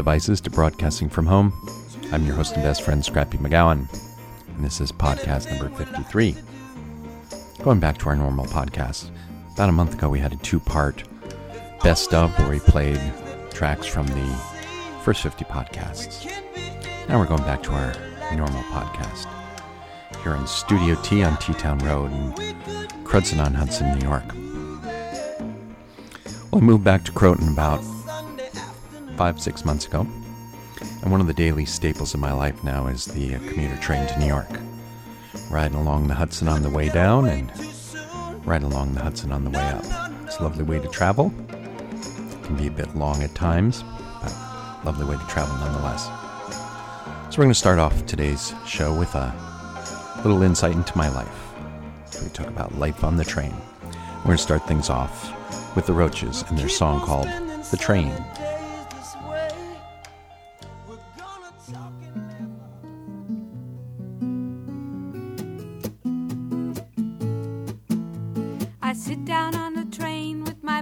devices to broadcasting from home. I'm your host and best friend, Scrappy McGowan, and this is podcast number 53. Going back to our normal podcast, about a month ago we had a two part best of where we played tracks from the first 50 podcasts. Now we're going back to our normal podcast here in Studio T on T Town Road in Croton on Hudson, New York. Well, I moved back to Croton about five, six months ago, and one of the daily staples of my life now is the uh, commuter train to New York. Riding along the Hudson on the way down and riding along the Hudson on the way up. It's a lovely way to travel. It can be a bit long at times, but lovely way to travel nonetheless. So we're going to start off today's show with a little insight into my life. We talk about life on the train. We're going to start things off with the Roaches and their song called The Train.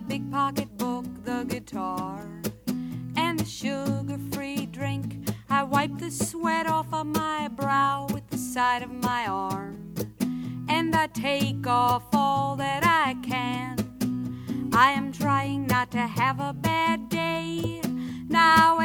Big pocketbook, the guitar, and the sugar free drink. I wipe the sweat off of my brow with the side of my arm, and I take off all that I can. I am trying not to have a bad day. Now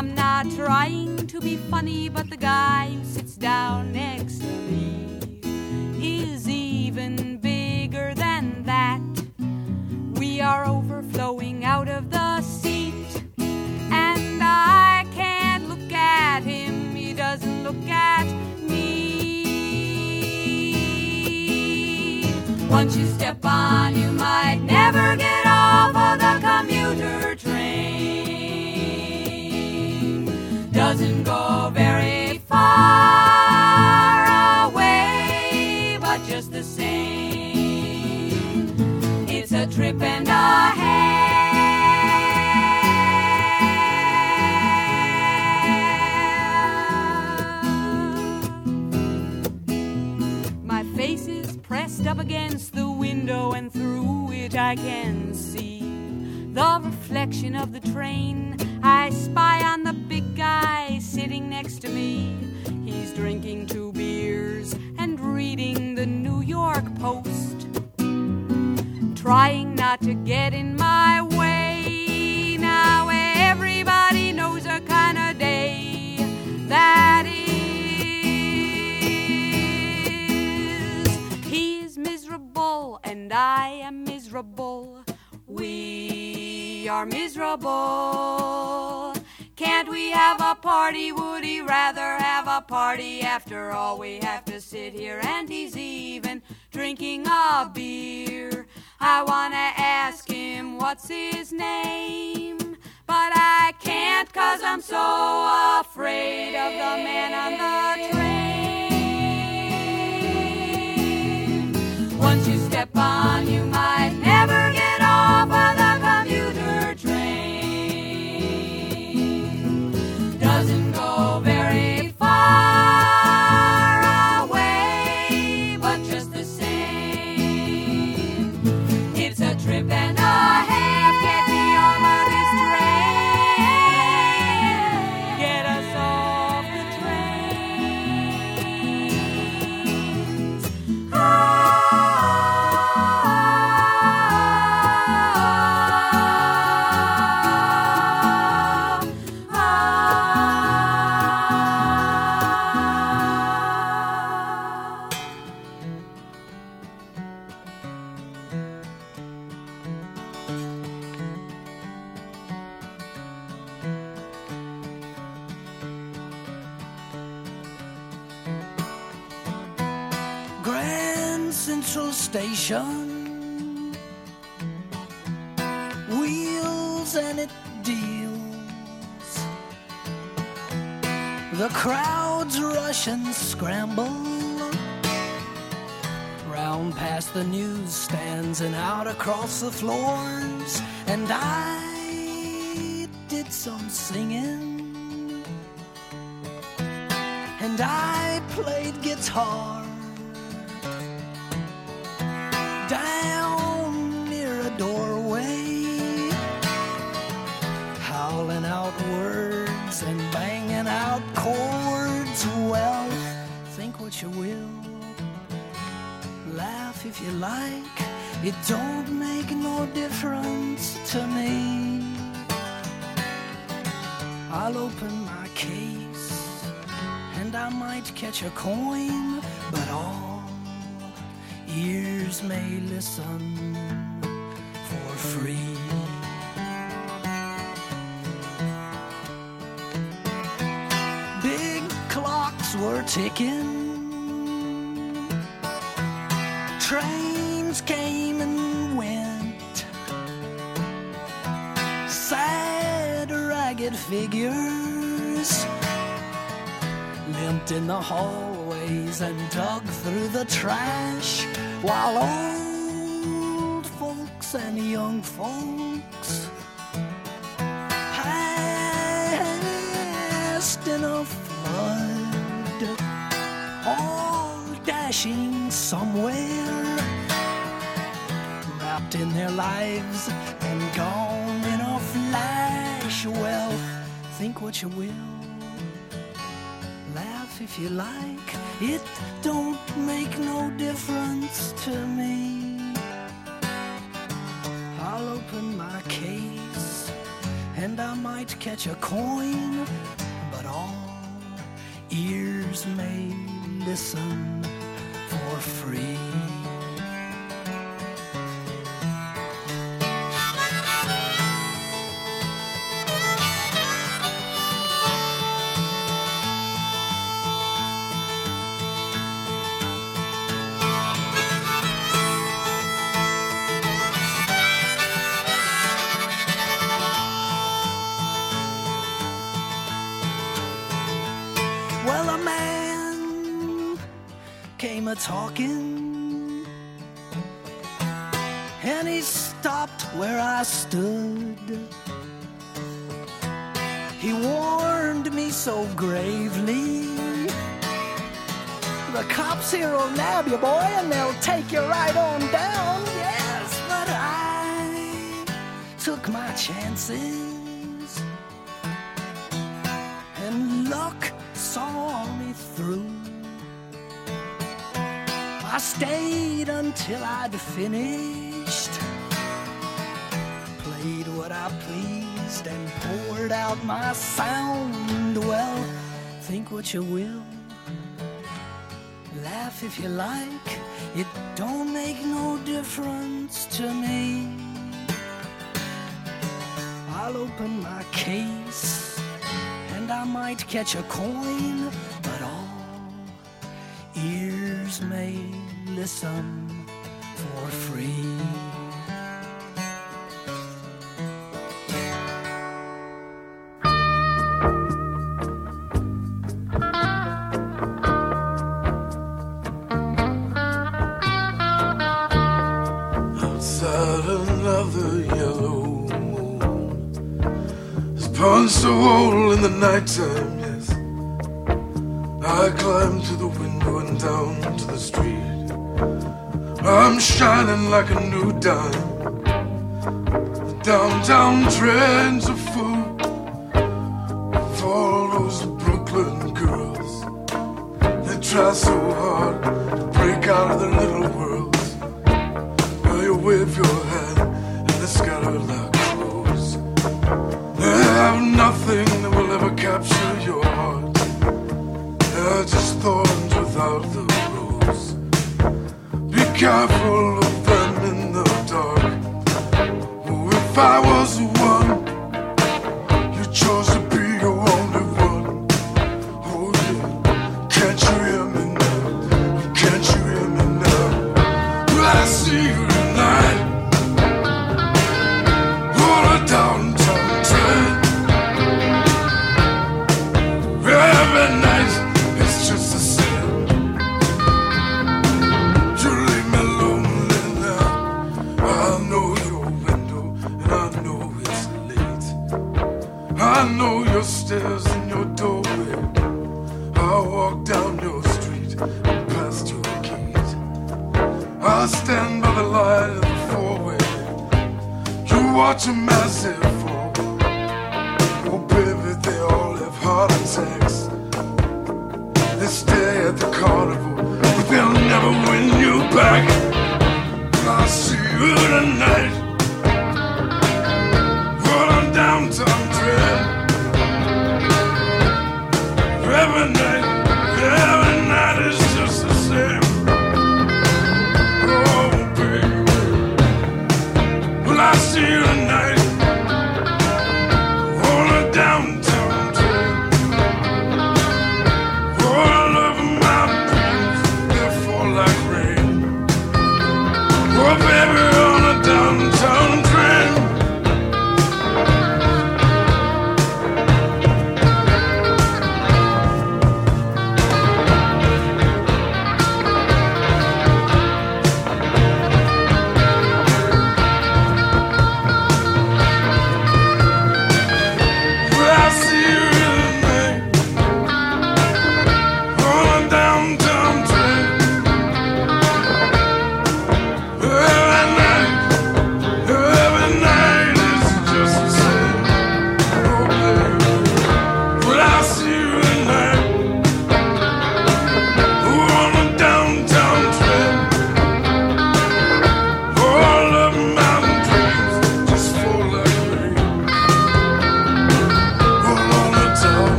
I'm not trying to be funny, but the guy who sits down next trip and a half. My face is pressed up against the window, and through it I can see the reflection of the train. I spy on the big guy sitting next to me. He's drinking two beers and reading the New York Post, trying not to get in my way. Now everybody knows a kind of day that is. He is miserable and I am miserable. We are miserable. Can't we have a party? Would he rather have a party? After all, we have to sit here and he's even drinking a beer. I wanna ask him what's his name, but I can't cause I'm so afraid of the man on the train. And scramble. Round past the newsstands and out across the floors, and I did some singing, and I played guitar you will, laugh if you like. It don't make no difference to me. I'll open my case and I might catch a coin, but all ears may listen for free. Big clocks were ticking. Hallways and dug through the trash while old folks and young folks passed in a flood, all dashing somewhere, wrapped in their lives and gone in a flash. Well, think what you will if you like. It don't make no difference to me. I'll open my case and I might catch a coin, but all ears may listen for free. Talking, and he stopped where I stood. He warned me so gravely. The cops here will nab you, boy, and they'll take you right on down. Yes, but I took my chances I stayed until I'd finished, played what I pleased, and poured out my sound. Well, think what you will, laugh if you like. It don't make no difference to me. I'll open my case and I might catch a coin, ears may listen for free. Outside another yellow moon a in the nighttime, yes. I climb shining like a new dime. The downtown trends are full of all those Brooklyn girls. They try so hard to break out of their little worlds. Well, you wave your Be careful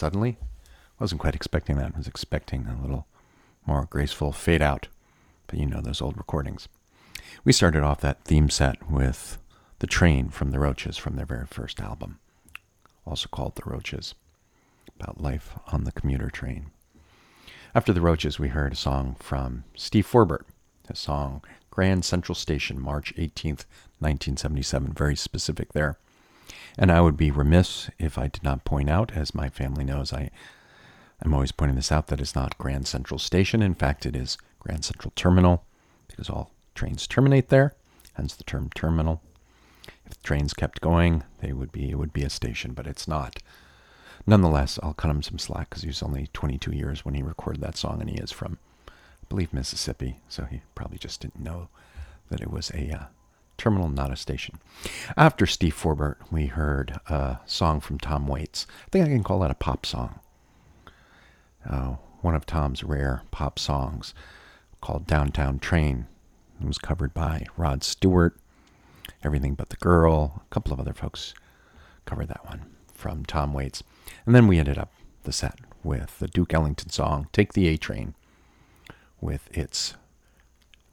suddenly. Wasn't quite expecting that. I was expecting a little more graceful fade out. But you know those old recordings. We started off that theme set with The Train from the Roaches from their very first album, also called The Roaches, about life on the commuter train. After The Roaches, we heard a song from Steve Forbert, a song Grand Central Station, March 18th, 1977, very specific there. And I would be remiss if I did not point out, as my family knows, I, I'm always pointing this out, that it's not Grand Central Station. In fact, it is Grand Central Terminal, because all trains terminate there, hence the term terminal. If the trains kept going, they would be it would be a station, but it's not. Nonetheless, I'll cut him some slack because he was only 22 years when he recorded that song, and he is from, I believe, Mississippi, so he probably just didn't know that it was a uh, terminal, not a station. After Steve Forbert, we heard a song from Tom Waits. I think I can call that a pop song. Uh, one of Tom's rare pop songs called Downtown Train. It was covered by Rod Stewart, Everything But the Girl, a couple of other folks covered that one from Tom Waits. And then we ended up the set with the Duke Ellington song, Take the A Train, with its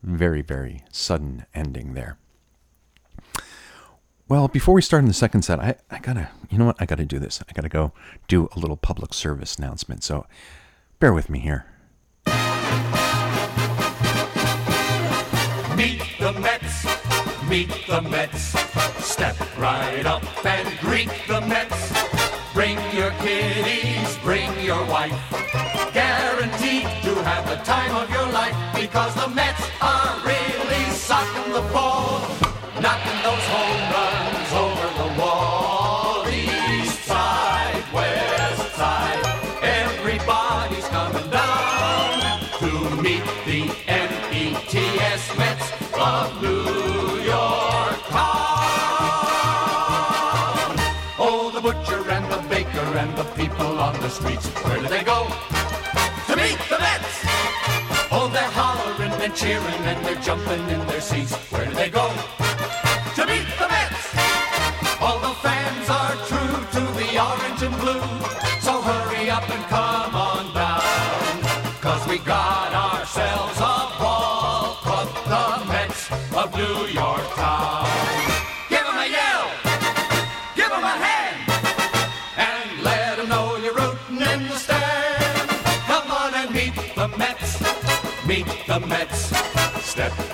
very, very sudden ending there. Well, before we start in the second set, I, I gotta, you know what? I gotta do this. I gotta go do a little public service announcement. So bear with me here. Meet the Mets, meet the Mets. Step right up and greet the Mets. Bring your kiddies, bring your wife. Guaranteed to have the time of your life because the Mets are really socking the ball, knocking those home the streets, where do they go? To meet the Mets! Oh, they're hollering and cheering and they're jumping in their seats. Where do they go?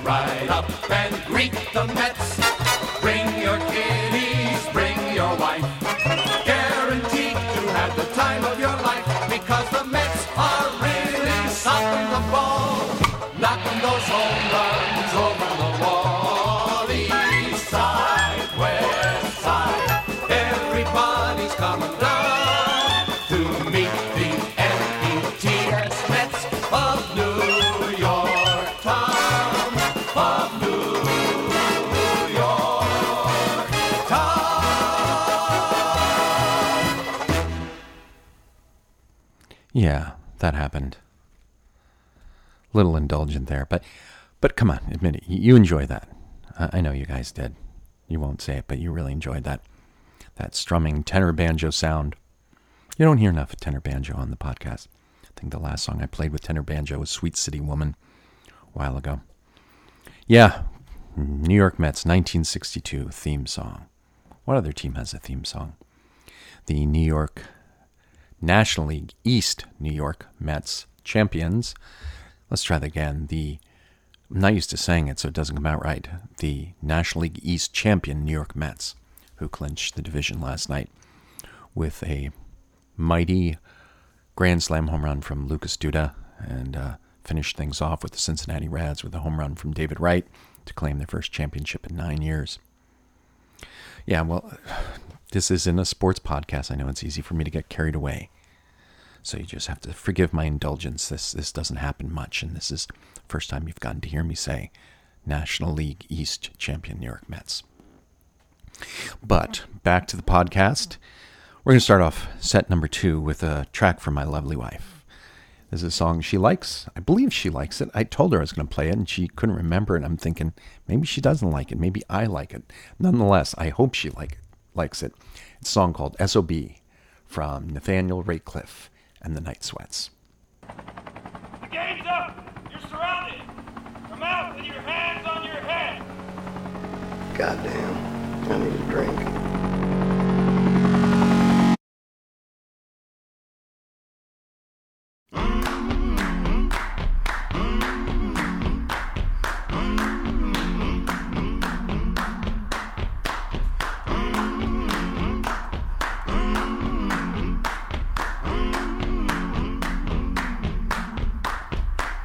Right up and greet the Mets. Yeah, that happened. Little indulgent there, but but come on, admit it. You enjoy that. I, know you guys did. You won't say it, but you really enjoyed that. That strumming tenor banjo sound. You don't hear enough tenor banjo on the podcast. I think the last song I played with tenor banjo was Sweet City Woman a while ago. Yeah, New York Mets 1962 theme song. What other team has a theme song? The New York National League East New York Mets champions. Let's try that again. The I'm not used to saying it, so it doesn't come out right. The National League East champion New York Mets, who clinched the division last night with a mighty grand slam home run from Lucas Duda and uh, finished things off with the Cincinnati Reds with a home run from David Wright to claim their first championship in nine years. Yeah, well, this isn't a sports podcast. I know it's easy for me to get carried away. So you just have to forgive my indulgence. This this doesn't happen much, and this is first time you've gotten to hear me say National League East champion New York Mets. But back to the podcast. We're going to start off set number two with a track from my lovely wife. This is a song she likes. I believe she likes it. I told her I was going to play it, and she couldn't remember it. I'm thinking maybe she doesn't like it. Maybe I like it. Nonetheless, I hope she like likes it. It's a song called SOB from Nathaniel Rateliff and the Night Sweats. The game's up! You're surrounded! Come out with your hands on your head! Goddamn, I need a drink.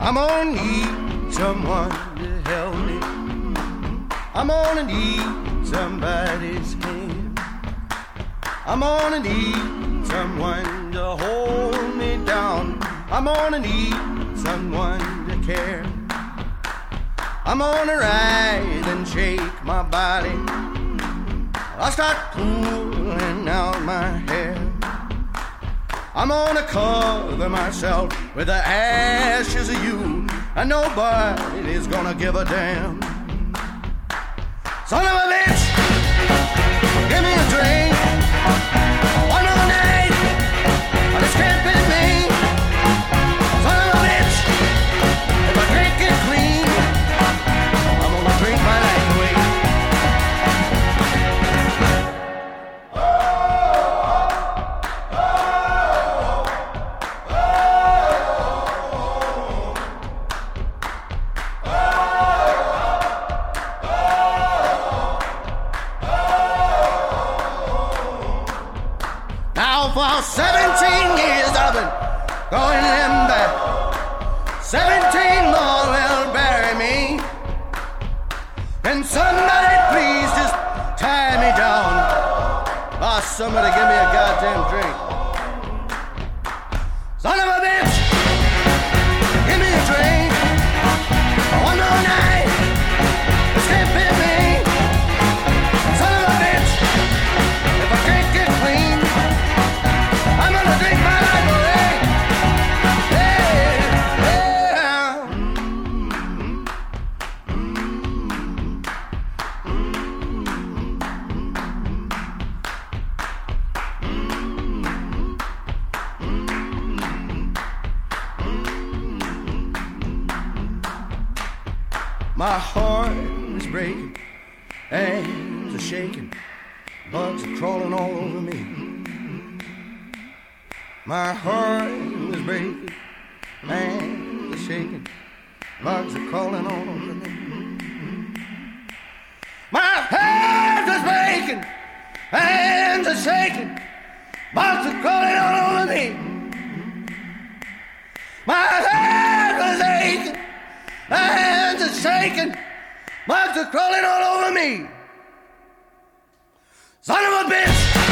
I'm gonna need someone to help me. I'm gonna need somebody's hand. I'm gonna need someone to hold me down. I'm gonna need someone to care. I'm gonna rise and shake my body. I'll start pulling out my hair. I'm gonna cover myself with the ashes of you, and nobody's gonna give a damn. Son of a bitch, give me a drink. My heart is breaking, hands are shaking, bugs are crawling all over me. My heart is breaking, hands are shaking, bugs are crawling all over me. My hands are breaking, hands are shaking, bugs are crawling all over me. My hands are aching. My hands are shaking. Bugs are crawling all over me. Son of a bitch,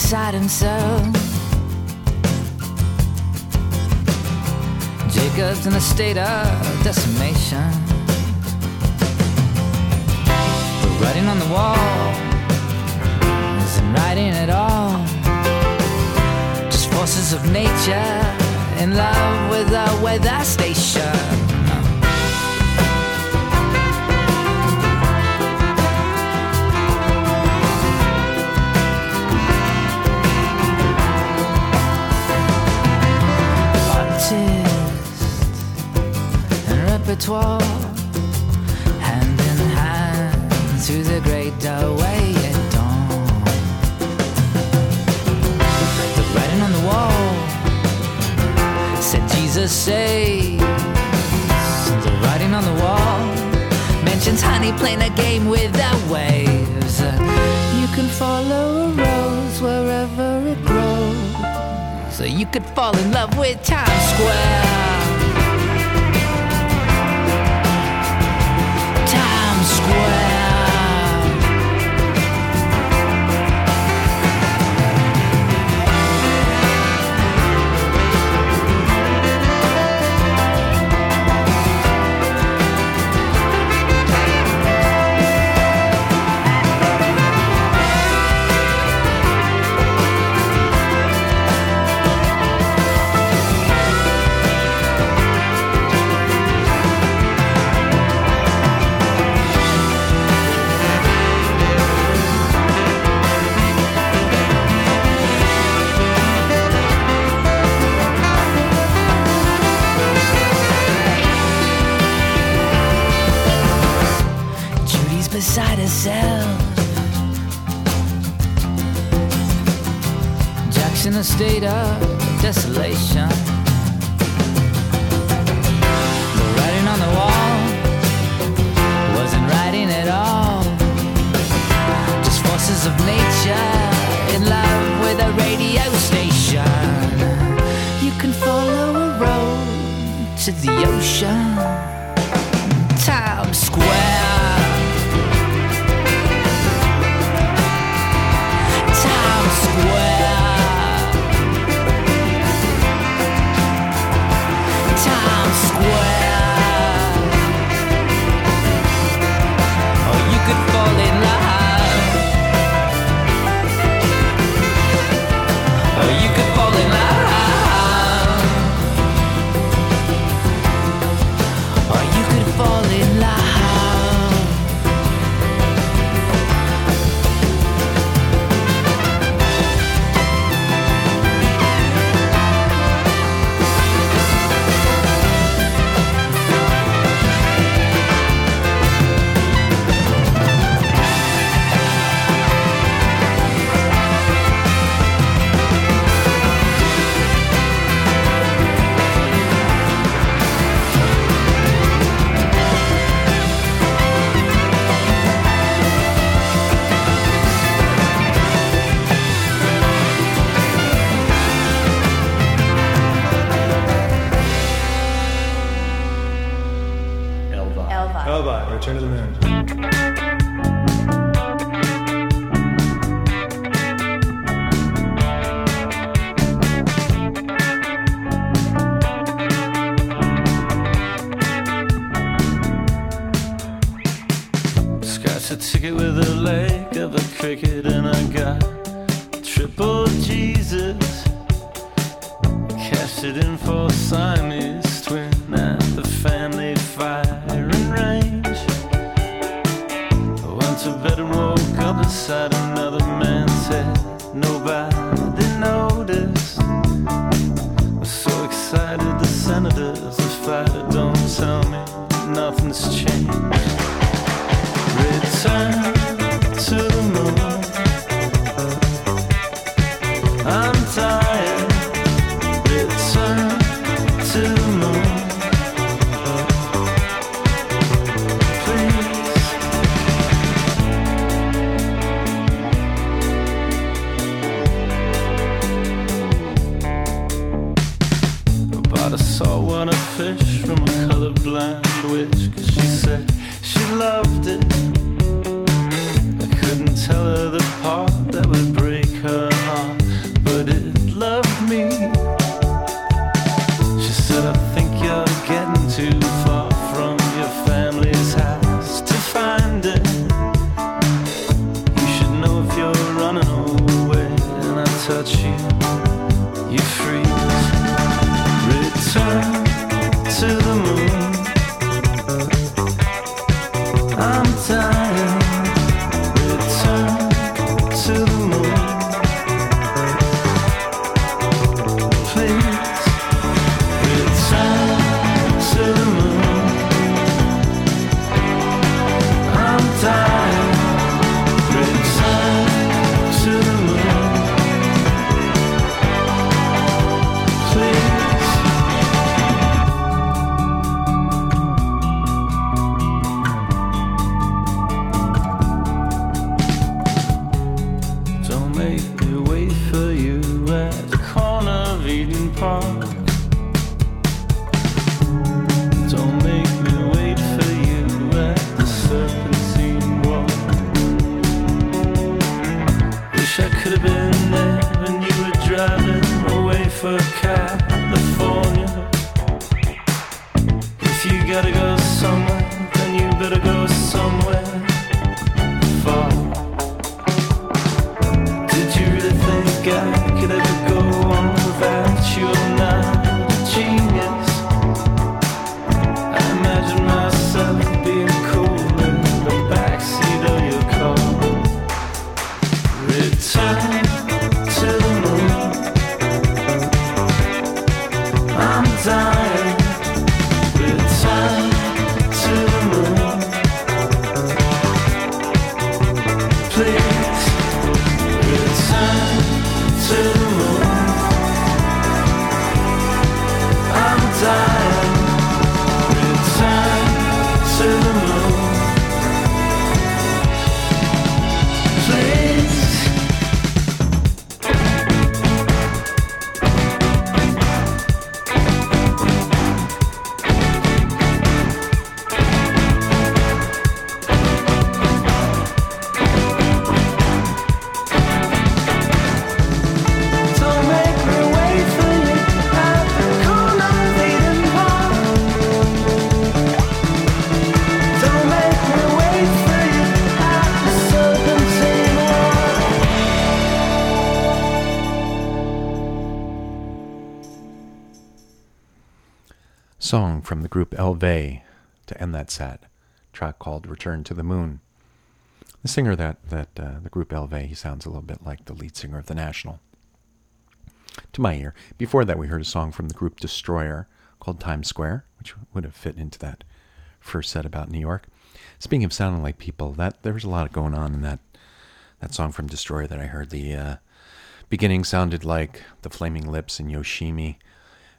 beside himself. Jacob's in a state of decimation. The writing on the wall isn't writing at all. Just forces of nature in love with a weather station. Repertoire hand in hand through the great doorway at dawn. The writing on the wall said Jesus saves. The writing on the wall mentions honey playing a game with the waves. You can follow a rose wherever it grows. So you could fall in love with Times Square. Beside herself. Jack's in a state of desolation. The writing on the wall wasn't writing at all. Just forces of nature in love with a radio station. You can follow a road to the ocean. Times Square. Scratched a ticket with a leg of a cricket, and I got triple Jesus. Cashed it in for Siamese twin at the family firing range. I went to bed and woke up beside another man's head. Nobody noticed. I'm so excited, the senators, the fighter, don't tell me nothing's changed. From the group EL VY to end that set. Track called Return to the Moon. The singer that, that uh, the group EL VY, he sounds a little bit like the lead singer of The National. To my ear. Before that, we heard a song from the group Destroyer called Times Square, which would have fit into that first set about New York. Speaking of sounding like people, that there was a lot going on in that that song from Destroyer that I heard. The uh, beginning sounded like the Flaming Lips and Yoshimi,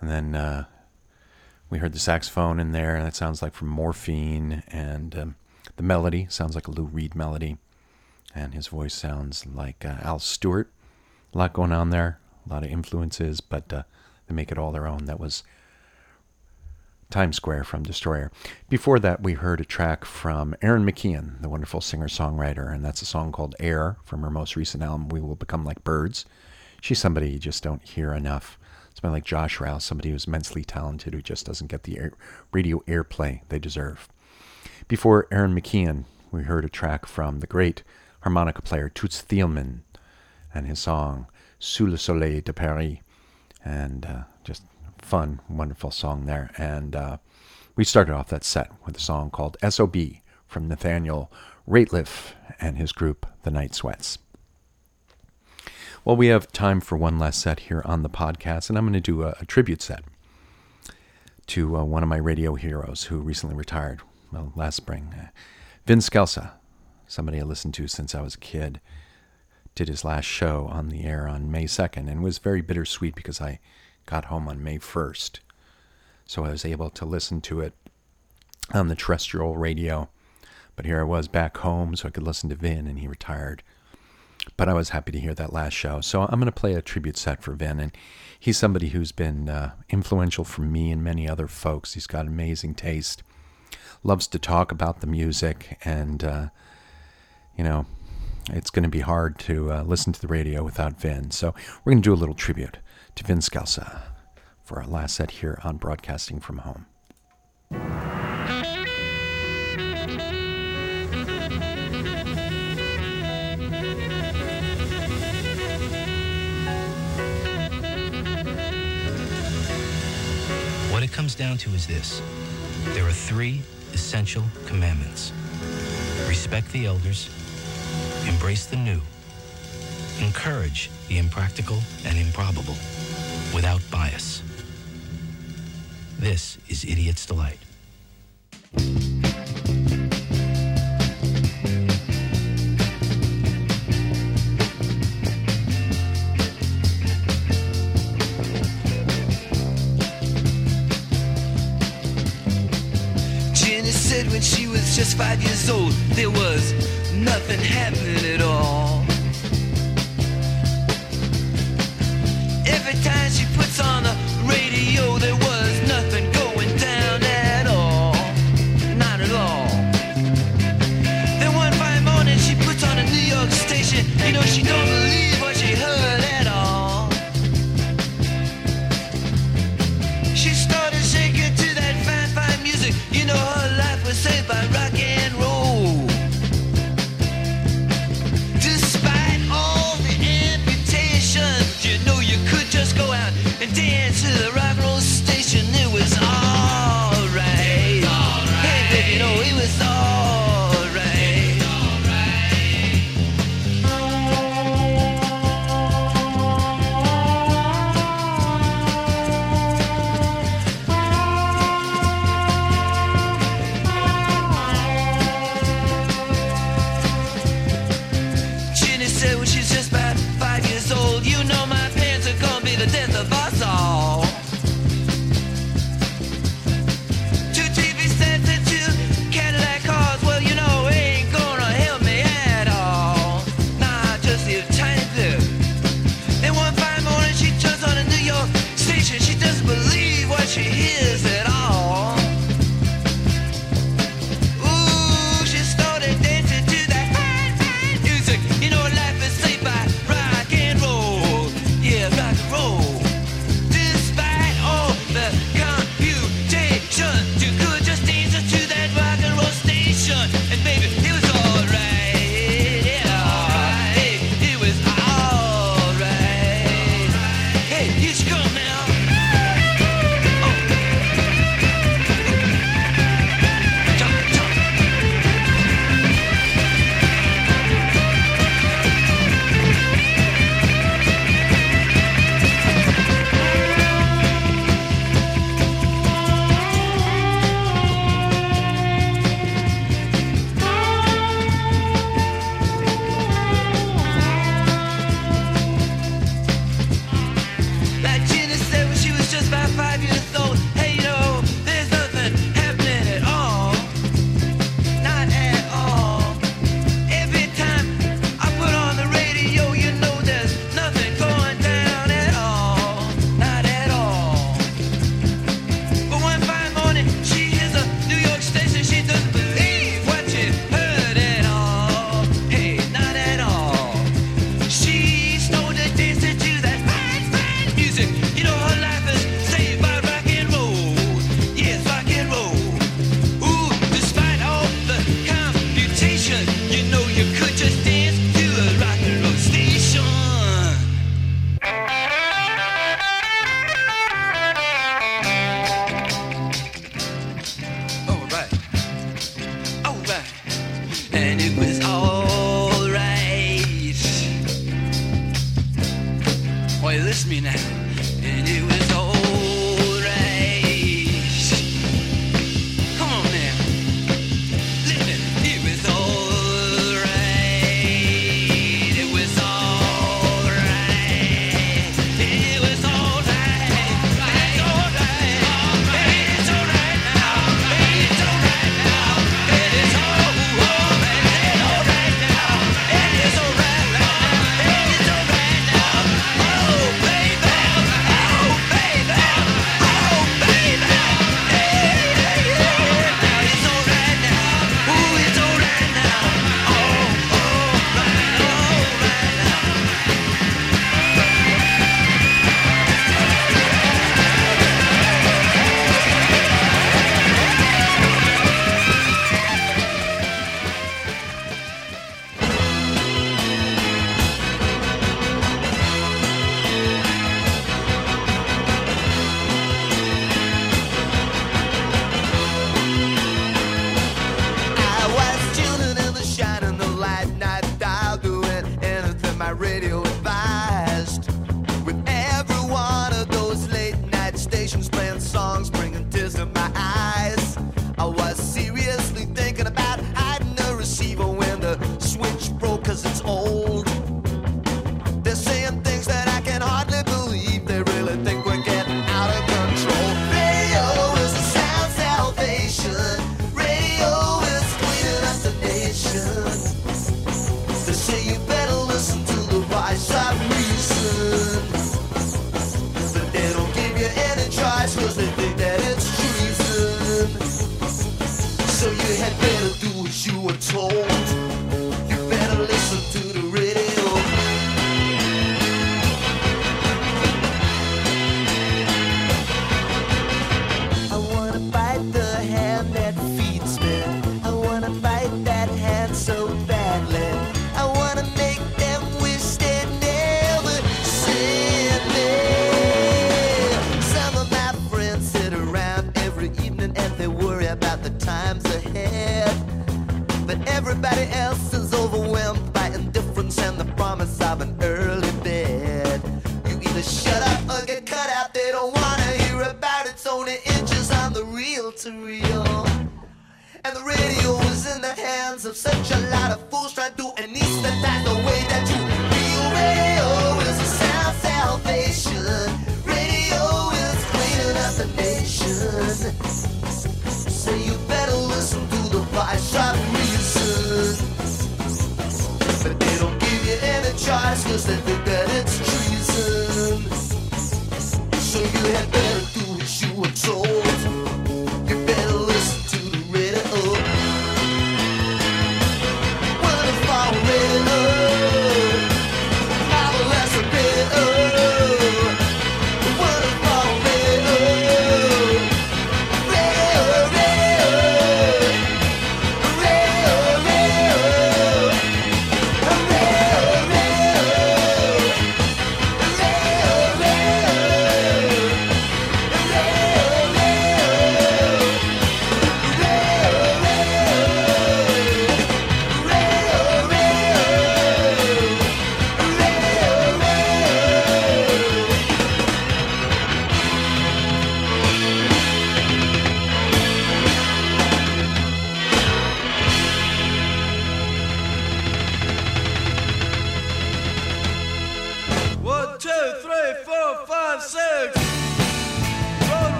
and then uh, we heard the saxophone in there, and that sounds like from Morphine, and um, the melody sounds like a Lou Reed melody, and his voice sounds like uh, Al Stewart. A lot going on there, a lot of influences, but uh, they make it all their own. That was Times Square from Destroyer. Before that, we heard a track from Erin McKeown, the wonderful singer songwriter, and that's a song called Air from her most recent album, We Will Become Like Birds. She's somebody you just don't hear enough. Somebody like Josh Rouse, somebody who's immensely talented who just doesn't get the air, radio airplay they deserve. Before Erin McKeown, we heard a track from the great harmonica player Toots Thielemans and his song Sous le Soleil de Paris. And uh, just fun, wonderful song there. And uh, we started off that set with a song called SOB from Nathaniel Rateliff and his group, The Night Sweats. Well, we have time for one last set here on the podcast, and I'm going to do a, a tribute set to uh, one of my radio heroes who recently retired, well, last spring. Uh, Vin Scelsa, somebody I listened to since I was a kid, did his last show on the air on May 2nd, and was very bittersweet because I got home on May 1st. So I was able to listen to it on the terrestrial radio. But here I was back home, so I could listen to Vin, and he retired. But I was happy to hear that last show. So I'm going to play a tribute set for Vin. And he's somebody who's been uh, influential for me and many other folks. He's got amazing taste, loves to talk about the music, and, uh, you know, it's going to be hard to uh, listen to the radio without Vin. So we're going to do a little tribute to Vin Scelsa for our last set here on Broadcasting from Home. It comes down to is this there are three essential commandments respect the elders, embrace the new, encourage the impractical and improbable without bias. This is Idiot's Delight. When she was just five years old, there was nothing happening at all.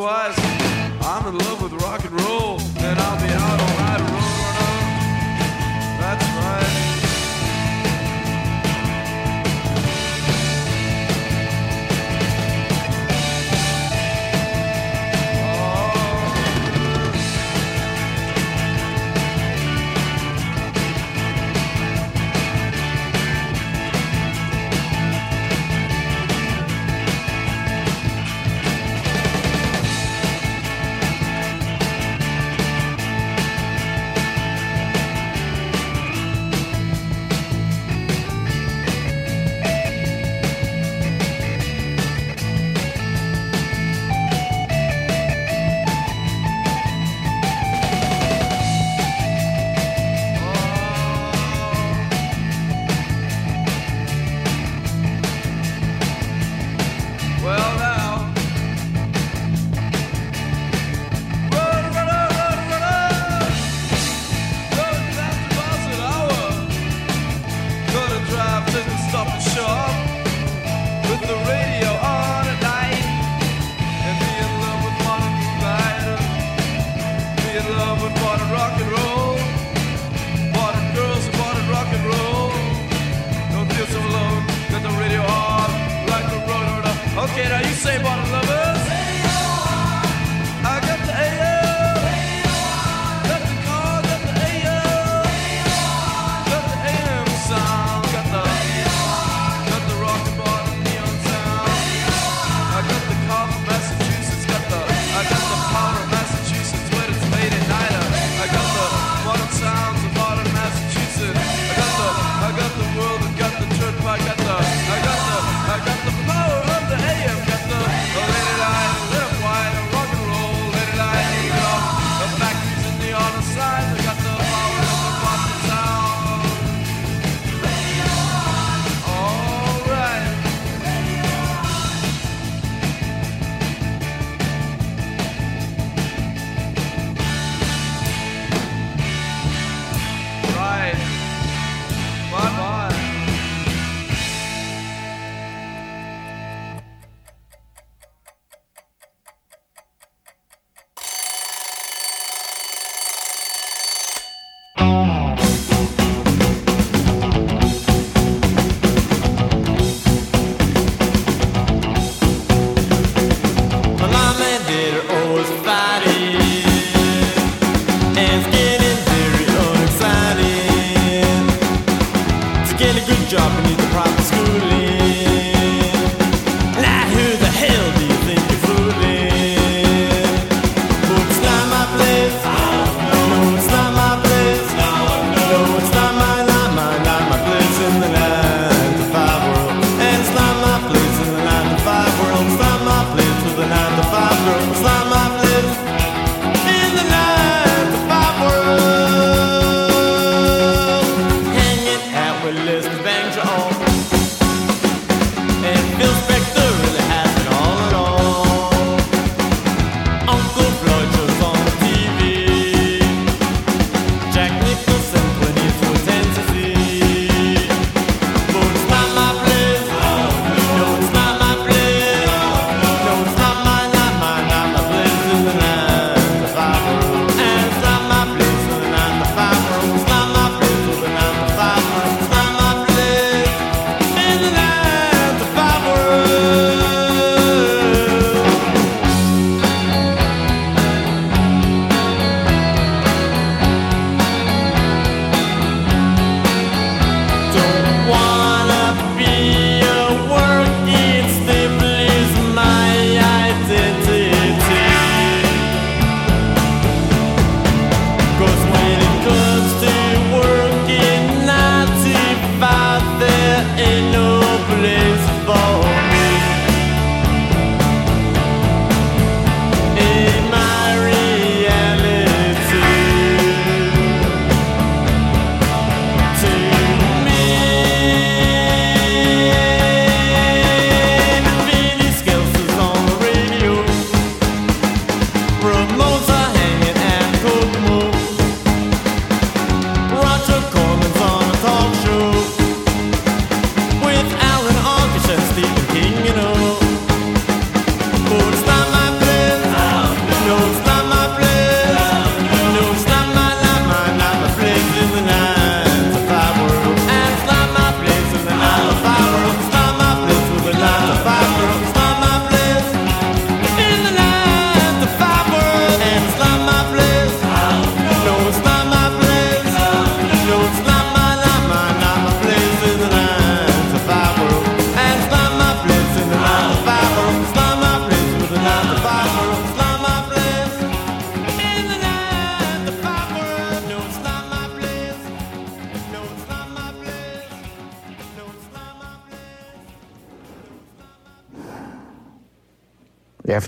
Roadrunner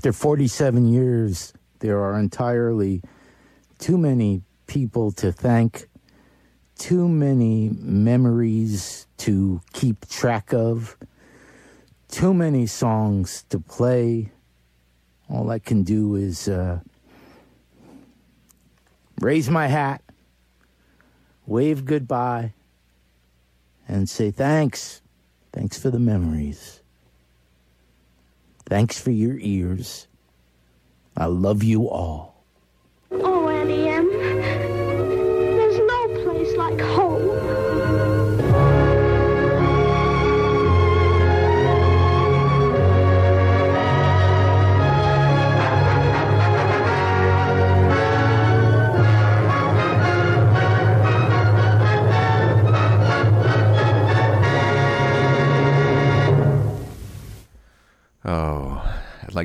after 47 years, there are entirely too many people to thank, too many memories to keep track of, too many songs to play. All I can do is uh, raise my hat, wave goodbye, and say thanks. Thanks for the memories. Thanks for your ears. I love you all.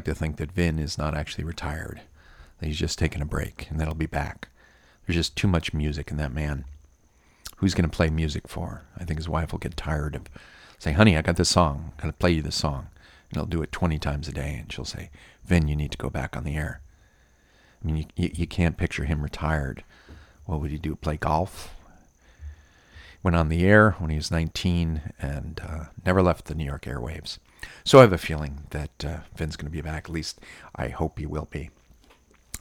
To think that Vin is not actually retired, that he's just taking a break and that he'll be back. There's just too much music in that man. Who's going to play music for? I think his wife will get tired of saying, Honey, I got this song. I'm going to play you this song. And he'll do it 20 times a day. And she'll say, Vin, you need to go back on the air. I mean, you, you, you can't picture him retired. What would he do? Play golf? Went on the air when he was 19 and uh, never left the New York airwaves. So I have a feeling that uh, going to be back. At least I hope he will be.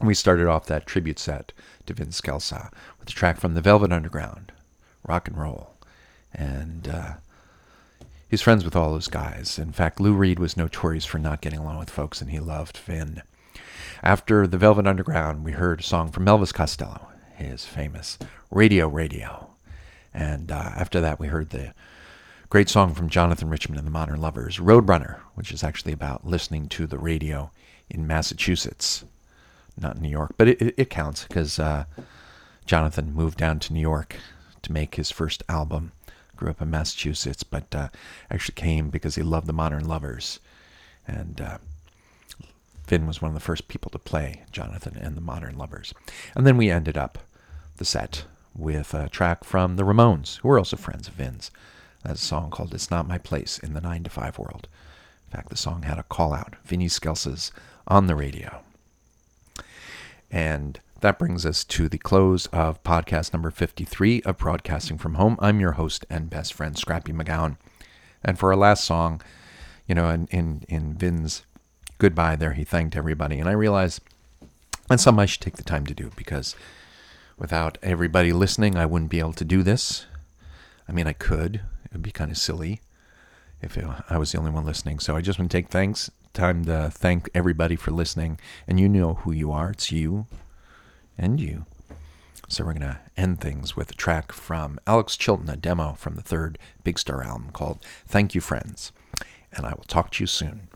We started off that tribute set to Vin Scelsa with a track from the Velvet Underground, rock and roll. And uh, he's friends with all those guys. In fact, Lou Reed was notorious for not getting along with folks, and he loved Vin. After the Velvet Underground, we heard a song from Elvis Costello, his famous Radio Radio. And uh, after that, we heard the great song from Jonathan Richman and the Modern Lovers, Roadrunner, which is actually about listening to the radio in Massachusetts, not New York. But it, it, counts because uh, Jonathan moved down to New York to make his first album. Grew up in Massachusetts, but uh, actually came because he loved the Modern Lovers. And uh, Vin was one of the first people to play Jonathan and the Modern Lovers. And then we ended up the set with a track from the Ramones, who were also friends of Vin's. That's a song called It's Not My Place in the 9 to 5 World. In fact, the song had a call out, Vinny Scelsa's on the radio. And that brings us to the close of podcast number 53 of Broadcasting from Home. I'm your host and best friend, Scrappy McGowan. And for our last song, you know, in, in, in Vin's goodbye there, he thanked everybody. And I realized that's something I should take the time to do because without everybody listening, I wouldn't be able to do this. I mean, I could. It would be kind of silly if it, I was the only one listening. So I just want to take thanks time to thank everybody for listening. And you know who you are. It's you and you. So we're to end things with a track from Alex Chilton, a demo from the third Big Star album called Thank You Friends. And I will talk to you soon.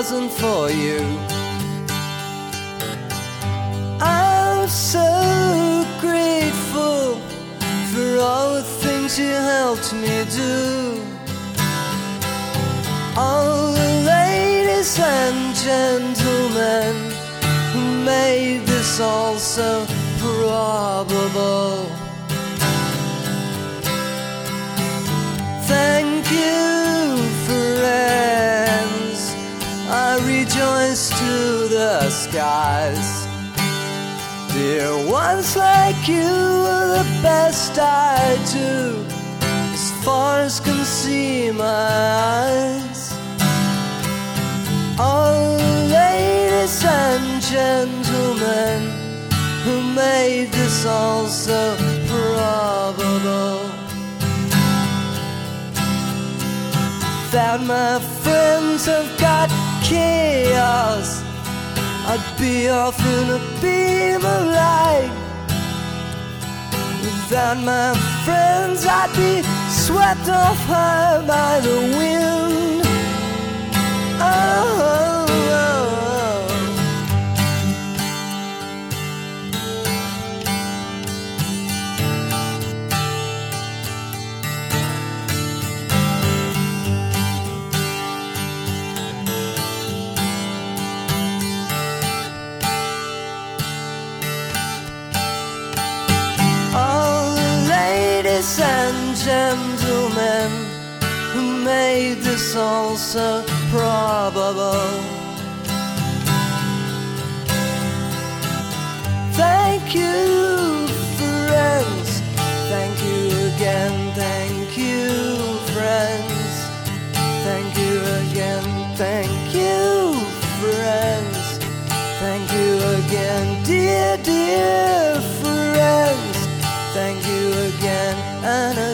Wasn't for you. I'm so grateful for all the things you helped me do. All the ladies and gentlemen who made this all so probable. The skies. Dear ones like you are the best I do, as far as can see my eyes. The ladies and gentlemen who made this all so probable. Without my friends, I've got chaos. I'd be off in a beam of light. Without my friends, I'd be swept off high by the wind. Oh, oh, oh. Ladies and gentlemen who made this all so probable. Thank you, friends. Thank you again. Thank you, friends. Thank you again. Thank you, friends. Thank you again, dear, dear friends. Thank